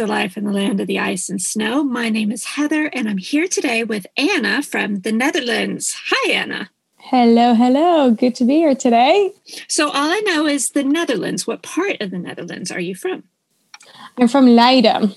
To Life in the Land of the Ice and Snow. My name is Heather, and I'm here today with Anna from the Netherlands. Hi, Anna. Hello, hello. Good to be here today. So, all I know is the Netherlands. What part of the Netherlands are you from? I'm from Leiden.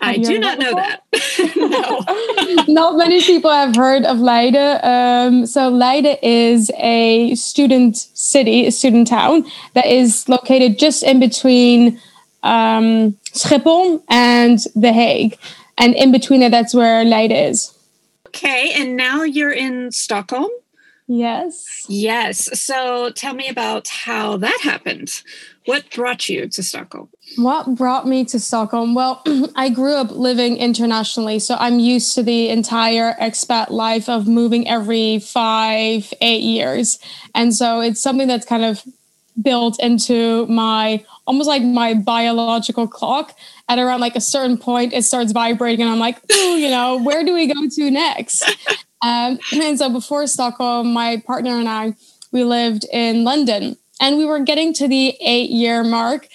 I do not know that. no. not many people have heard of Leiden. Um, so Leiden is a student city, a student town that is located just in between um, Schiphol and The Hague. And in between it, that's where Leiden is. Okay, and now you're in Stockholm? Yes. Yes. So tell me about how that happened. What brought you to Stockholm? What brought me to Stockholm? Well, I grew up living internationally, so I'm used to the entire expat life of moving every five, eight years. And so it's something that's kind of built into my almost like my biological clock. At around like a certain point, it starts vibrating, and I'm like, ooh, you know, where do we go to next? Um, and so before Stockholm, my partner and I, we lived in London and we were getting to the eight year mark,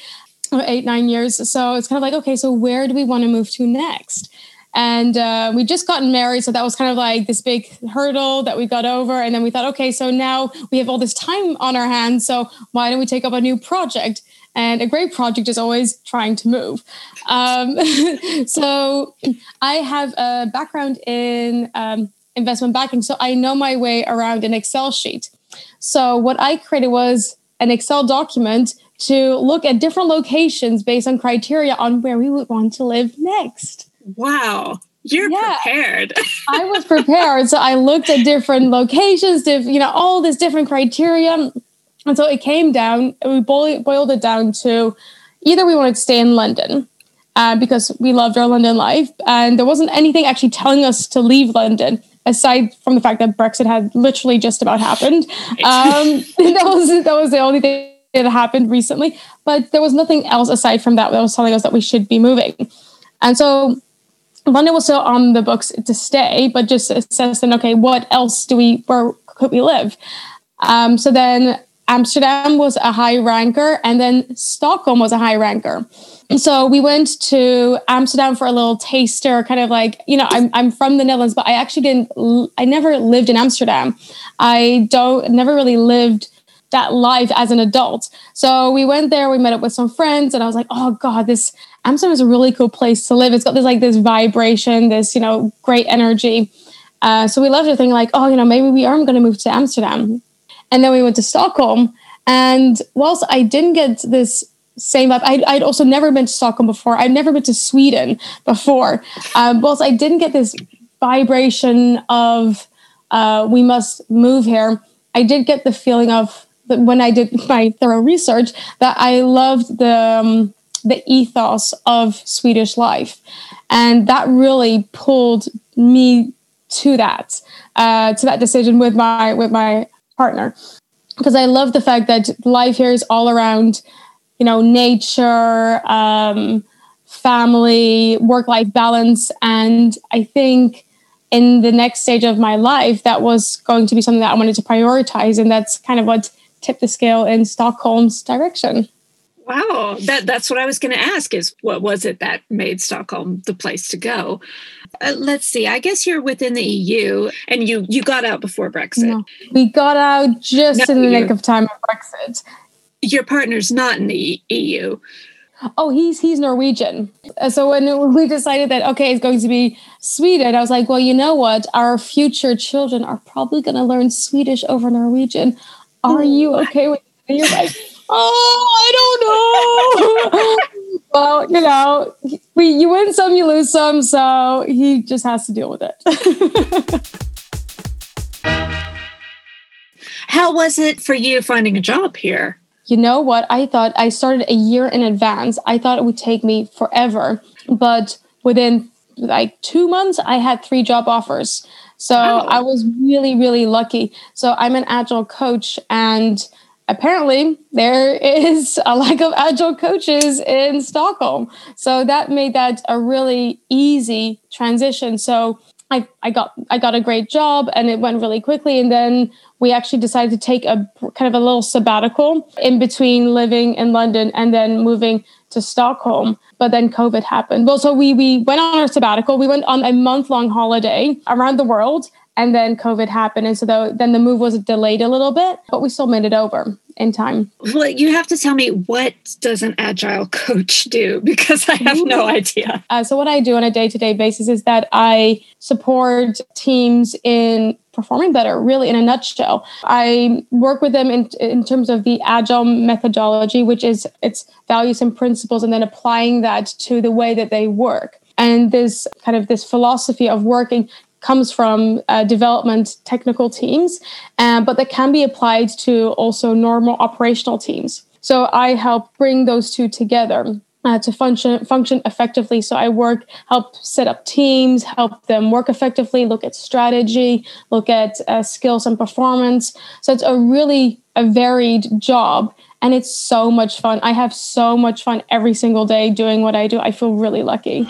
eight, nine years. So it's kind of like, okay, so where do we want to move to next? And uh, we just gotten married. So that was kind of like this big hurdle that we got over. And then we thought, okay, so now we have all this time on our hands. So why don't we take up a new project? And a great project is always trying to move. Um, so I have a background in um, investment banking. So I know my way around an Excel sheet. So what I created was an Excel document to look at different locations based on criteria on where we would want to live next. Wow. You're yeah, prepared. I was prepared. So I looked at different locations, you know, all this different criteria. And so it came down, we boiled it down to either we wanted to stay in London uh, because we loved our London life, and there wasn't anything actually telling us to leave London aside from the fact that Brexit had literally just about happened. Um, that was that was the only thing that happened recently, but there was nothing else aside from that that was telling us that we should be moving. And so London was still on the books to stay, but just assessing, okay, what else do we, where could we live? Um, so then Amsterdam was a high ranker, and then Stockholm was a high ranker so we went to Amsterdam for a little taster, kind of like, you know, I'm, I'm from the Netherlands, but I actually didn't, I never lived in Amsterdam. I don't, never really lived that life as an adult. So we went there, we met up with some friends, and I was like, oh God, this Amsterdam is a really cool place to live. It's got this like this vibration, this, you know, great energy. Uh, so we left it thinking like, oh, you know, maybe we are going to move to Amsterdam. And then we went to Stockholm. And whilst I didn't get this same vibe. I'd, I'd, also never been to Stockholm before. I'd never been to Sweden before. Um, whilst I didn't get this vibration of uh, we must move here, I did get the feeling of that when I did my thorough research that I loved the um, the ethos of Swedish life, and that really pulled me to that uh, to that decision with my with my partner because I love the fact that life here is all around you know, nature, um, family, work life balance. And I think in the next stage of my life, that was going to be something that I wanted to prioritize. And that's kind of what tipped the scale in Stockholm's direction. Wow, that that's what I was going to ask is what was it that made Stockholm the place to go? Uh, let's see. I guess you're within the EU and you you got out before Brexit. No, we got out just no, in the nick of time of Brexit your partner's not in the EU. Oh, he's he's Norwegian. So when we decided that okay, it's going to be Sweden, I was like, well, you know what? Our future children are probably going to learn Swedish over Norwegian. Are you okay with? It? And you're like, oh, I don't know. well, you know, we you win some, you lose some, so he just has to deal with it. How was it for you finding a job here? you know what? I thought I started a year in advance. I thought it would take me forever. But within like two months, I had three job offers. So wow. I was really, really lucky. So I'm an agile coach and apparently there is a lack of agile coaches in Stockholm. So that made that a really easy transition. So I, I got I got a great job and it went really quickly and then we actually decided to take a kind of a little sabbatical in between living in London and then moving to Stockholm. But then COVID happened. Well, so we we went on our sabbatical. We went on a month long holiday around the world and then COVID happened. And so the, then the move was delayed a little bit, but we still made it over in time. Well, you have to tell me what does an agile coach do because I have no idea. Uh, so what I do on a day-to-day basis is that I support teams in performing better really in a nutshell i work with them in, in terms of the agile methodology which is its values and principles and then applying that to the way that they work and this kind of this philosophy of working comes from uh, development technical teams, uh, but that can be applied to also normal operational teams. So I help bring those two together. Uh, to function function effectively. So I work, help set up teams, help them work effectively, look at strategy, look at uh, skills and performance. So it's a really a varied job, and it's so much fun. I have so much fun every single day doing what I do. I feel really lucky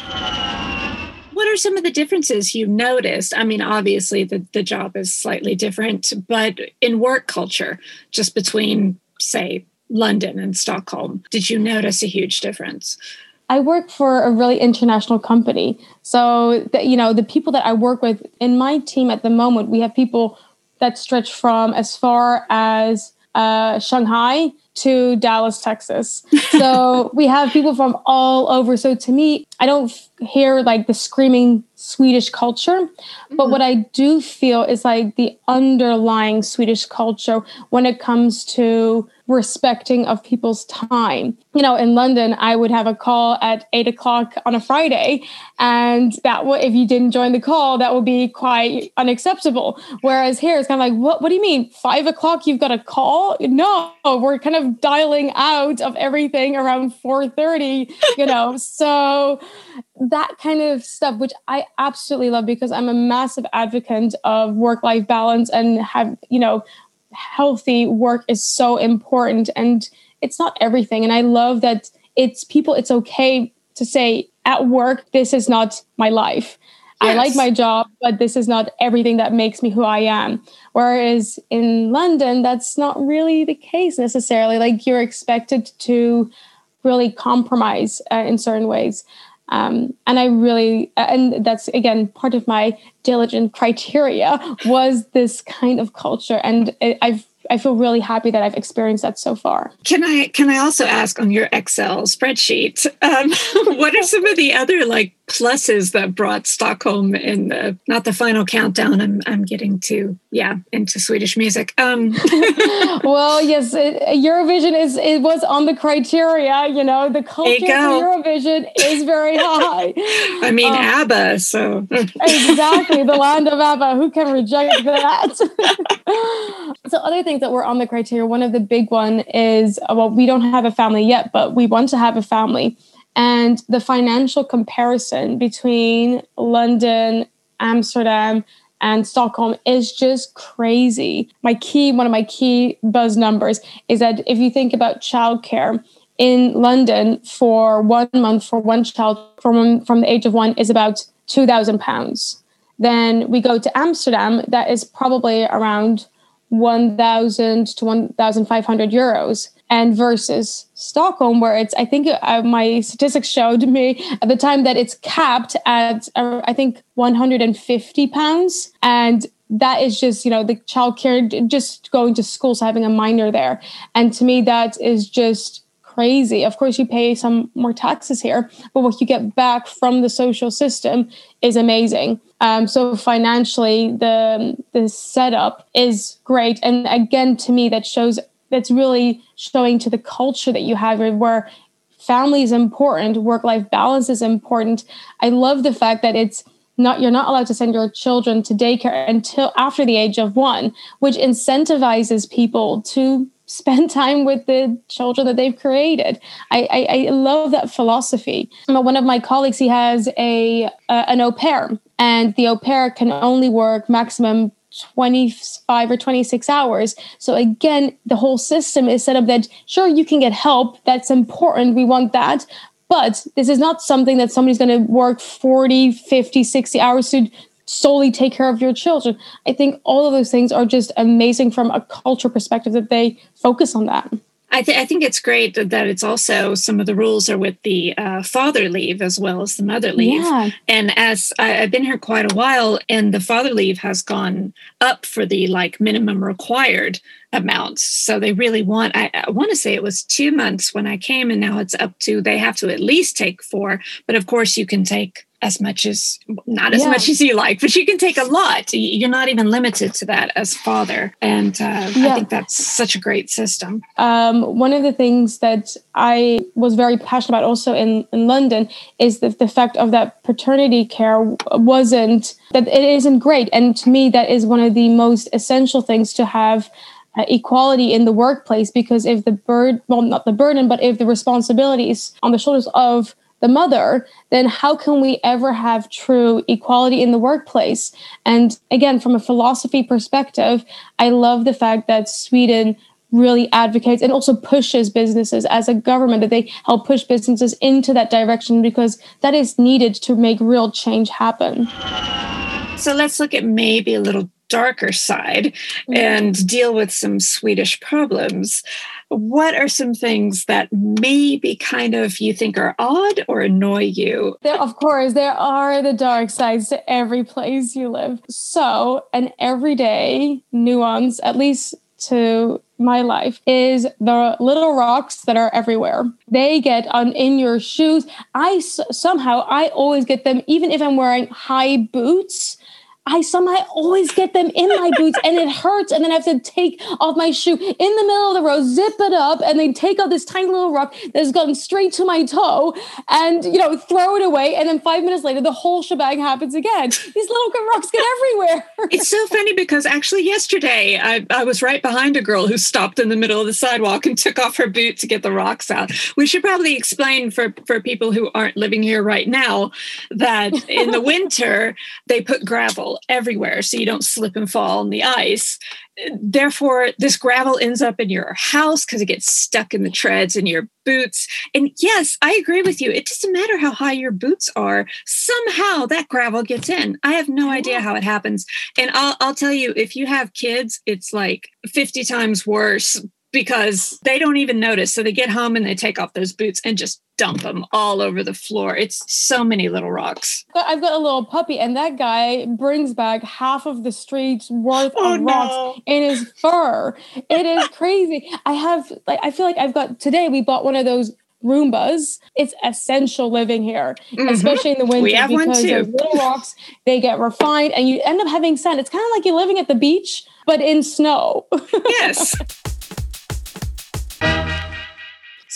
what are some of the differences you noticed? I mean, obviously the, the job is slightly different, but in work culture, just between, say, London and Stockholm, did you notice a huge difference? I work for a really international company. So, the, you know, the people that I work with in my team at the moment, we have people that stretch from as far as uh, Shanghai to Dallas, Texas. So we have people from all over. So to me, I don't hear like the screaming Swedish culture, but mm-hmm. what I do feel is like the underlying Swedish culture when it comes to respecting of people's time. You know, in London, I would have a call at eight o'clock on a Friday, and that would, if you didn't join the call, that would be quite unacceptable. Whereas here, it's kind of like, what? What do you mean? Five o'clock? You've got a call? No, we're kind of dialing out of everything around four thirty. You know, so that kind of stuff, which I absolutely love because I'm a massive advocate of work life balance and have you know healthy work is so important and it's not everything. And i love that it's people it's okay to say at work this is not my life. Yes. i like my job but this is not everything that makes me who i am. Whereas in london that's not really the case necessarily. Like you're expected to really compromise uh, in certain ways um, and I really, and that's again part of my diligent criteria was this kind of culture. And I've I feel really happy that I've experienced that so far. Can I can I also ask on your Excel spreadsheet, um, what are some of the other like pluses that brought Stockholm in the not the final countdown? I'm I'm getting to yeah into Swedish music. Um. well, yes, it, Eurovision is it was on the criteria. You know, the culture of Eurovision is very high. I mean, um, ABBA. So exactly the land of ABBA. Who can reject that? so other things that were on the criteria. One of the big one is well, we don't have a family yet, but we want to have a family. And the financial comparison between London, Amsterdam, and Stockholm is just crazy. My key, one of my key buzz numbers is that if you think about childcare in London for one month for one child from, from the age of one is about 2,000 pounds. Then we go to Amsterdam, that is probably around 1,000 to 1,500 euros and versus Stockholm, where it's, I think uh, my statistics showed me at the time that it's capped at, uh, I think, 150 pounds. And that is just, you know, the childcare, just going to school, so having a minor there. And to me, that is just crazy. Of course, you pay some more taxes here, but what you get back from the social system is amazing. Um, so financially, the the setup is great, and again, to me, that shows that's really showing to the culture that you have where family is important work life balance is important i love the fact that it's not you're not allowed to send your children to daycare until after the age of one which incentivizes people to spend time with the children that they've created. I i, I love that philosophy. One of my colleagues he has a uh, an au pair and the au pair can only work maximum 25 or 26 hours. So again, the whole system is set up that sure you can get help, that's important, we want that, but this is not something that somebody's going to work 40, 50, 60 hours to solely take care of your children. I think all of those things are just amazing from a culture perspective that they focus on that. I, th- I, think it's great that it's also some of the rules are with the uh, father leave as well as the mother leave. Yeah. And as I, have been here quite a while, and the father leave has gone up for the like minimum required amounts. So they really want, I, I want to say it was two months when I came, and now it's up to, they have to at least take four. But of course, you can take as much as not as yeah. much as you like, but you can take a lot. You're not even limited to that as father, and uh, yeah. I think that's such a great system. Um, one of the things that I was very passionate about also in, in London is the, the fact of that paternity care wasn't that it isn't great, and to me that is one of the most essential things to have. Uh, equality in the workplace because if the burden well not the burden but if the responsibilities on the shoulders of the mother, then how can we ever have true equality in the workplace? And again, from a philosophy perspective, I love the fact that Sweden really advocates and also pushes businesses as a government that they help push businesses into that direction because that is needed to make real change happen. So let's look at maybe a little darker side mm-hmm. and deal with some Swedish problems. What are some things that maybe kind of you think are odd or annoy you? There, of course, there are the dark sides to every place you live. So, an everyday nuance, at least to my life is the little rocks that are everywhere. They get on in your shoes. I somehow I always get them even if I'm wearing high boots. I somehow always get them in my boots and it hurts. And then I have to take off my shoe in the middle of the road, zip it up, and then take out this tiny little rock that's gone straight to my toe and, you know, throw it away. And then five minutes later, the whole shebang happens again. These little rocks get everywhere. it's so funny because actually yesterday I, I was right behind a girl who stopped in the middle of the sidewalk and took off her boot to get the rocks out. We should probably explain for, for people who aren't living here right now that in the winter, they put gravel everywhere so you don't slip and fall on the ice. Therefore, this gravel ends up in your house because it gets stuck in the treads in your boots. And yes, I agree with you. It doesn't matter how high your boots are. Somehow that gravel gets in. I have no idea how it happens. And I'll, I'll tell you, if you have kids, it's like 50 times worse because they don't even notice. So they get home and they take off those boots and just dump them all over the floor. It's so many little rocks. I've got a little puppy, and that guy brings back half of the street's worth oh, of rocks no. in his fur. It is crazy. I have like I feel like I've got today. We bought one of those Roombas. It's essential living here, mm-hmm. especially in the winter. We have because one too. little rocks, they get refined, and you end up having sand. It's kind of like you're living at the beach, but in snow. yes.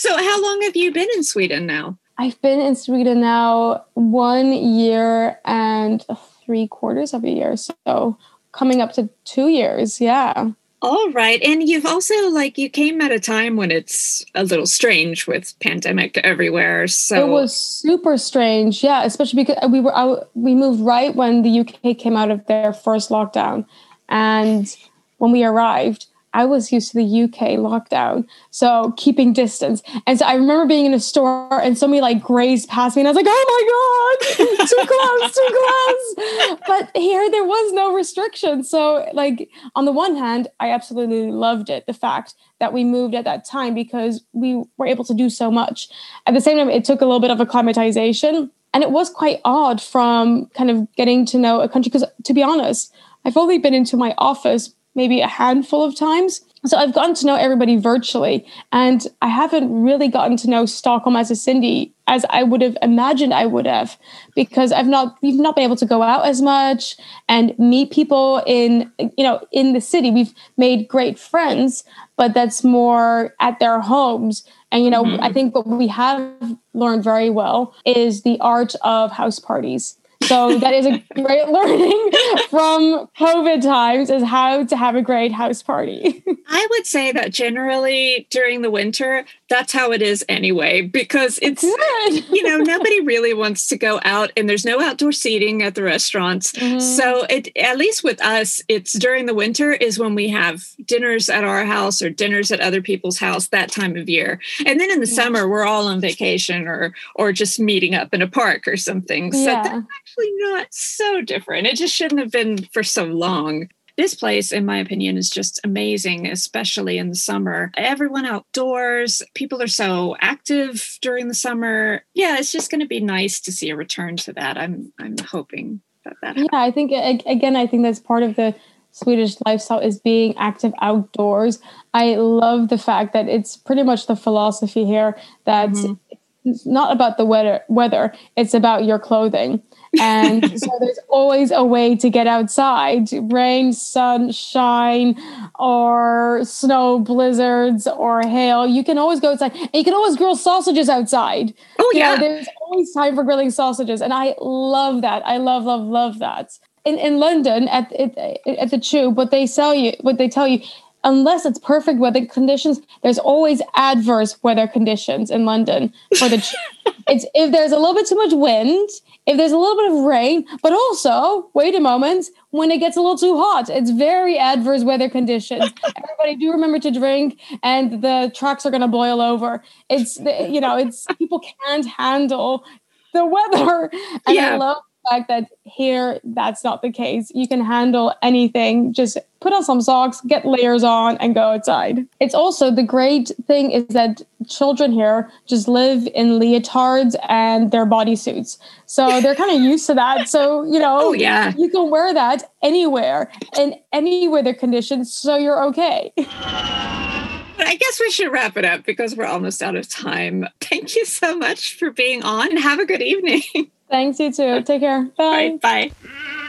So, how long have you been in Sweden now? I've been in Sweden now one year and three quarters of a year. So, coming up to two years. Yeah. All right. And you've also like you came at a time when it's a little strange with pandemic everywhere. So It was super strange. Yeah, especially because we were out, we moved right when the UK came out of their first lockdown. And when we arrived, I was used to the UK lockdown, so keeping distance. And so I remember being in a store and somebody like grazed past me, and I was like, "Oh my god, too close, too close!" But here there was no restriction. So, like on the one hand, I absolutely loved it, the fact that we moved at that time because we were able to do so much. At the same time, it took a little bit of acclimatization. And it was quite odd from kind of getting to know a country because, to be honest, I've only been into my office maybe a handful of times. So I've gotten to know everybody virtually, and I haven't really gotten to know Stockholm as a city as I would have imagined I would have, because I've not we've not been able to go out as much and meet people in you know in the city. We've made great friends, but that's more at their homes. And you know, mm-hmm. I think what we have learned very well is the art of house parties. So that is a great learning from COVID times is how to have a great house party. I would say that generally during the winter, that's how it is anyway because it's you know nobody really wants to go out and there's no outdoor seating at the restaurants mm-hmm. so it at least with us it's during the winter is when we have dinners at our house or dinners at other people's house that time of year and then in the yeah. summer we're all on vacation or or just meeting up in a park or something so yeah. that's actually not so different it just shouldn't have been for so long this place, in my opinion, is just amazing, especially in the summer. Everyone outdoors, people are so active during the summer. Yeah, it's just going to be nice to see a return to that. I'm I'm hoping that that. Yeah, I think again, I think that's part of the Swedish lifestyle is being active outdoors. I love the fact that it's pretty much the philosophy here that mm-hmm. it's not about the weather weather, it's about your clothing. And so there's always a way to get outside rain, sunshine, or snow, blizzards, or hail. You can always go outside and you can always grill sausages outside. Oh, yeah. You know, there's always time for grilling sausages. And I love that. I love, love, love that. In, in London at, at the tube, what they sell you, what they tell you, unless it's perfect weather conditions, there's always adverse weather conditions in London for the it's if there's a little bit too much wind if there's a little bit of rain, but also, wait a moment, when it gets a little too hot, it's very adverse weather conditions. Everybody do remember to drink and the trucks are going to boil over. It's, you know, it's people can't handle the weather. And yeah. I love fact that here that's not the case. You can handle anything. Just put on some socks, get layers on, and go outside. It's also the great thing is that children here just live in leotards and their bodysuits. So they're kind of used to that. So, you know, oh, yeah. you can wear that anywhere in any weather conditions. So you're okay. I guess we should wrap it up because we're almost out of time. Thank you so much for being on have a good evening. Thanks, you too. Take care. Bye. Bye. bye.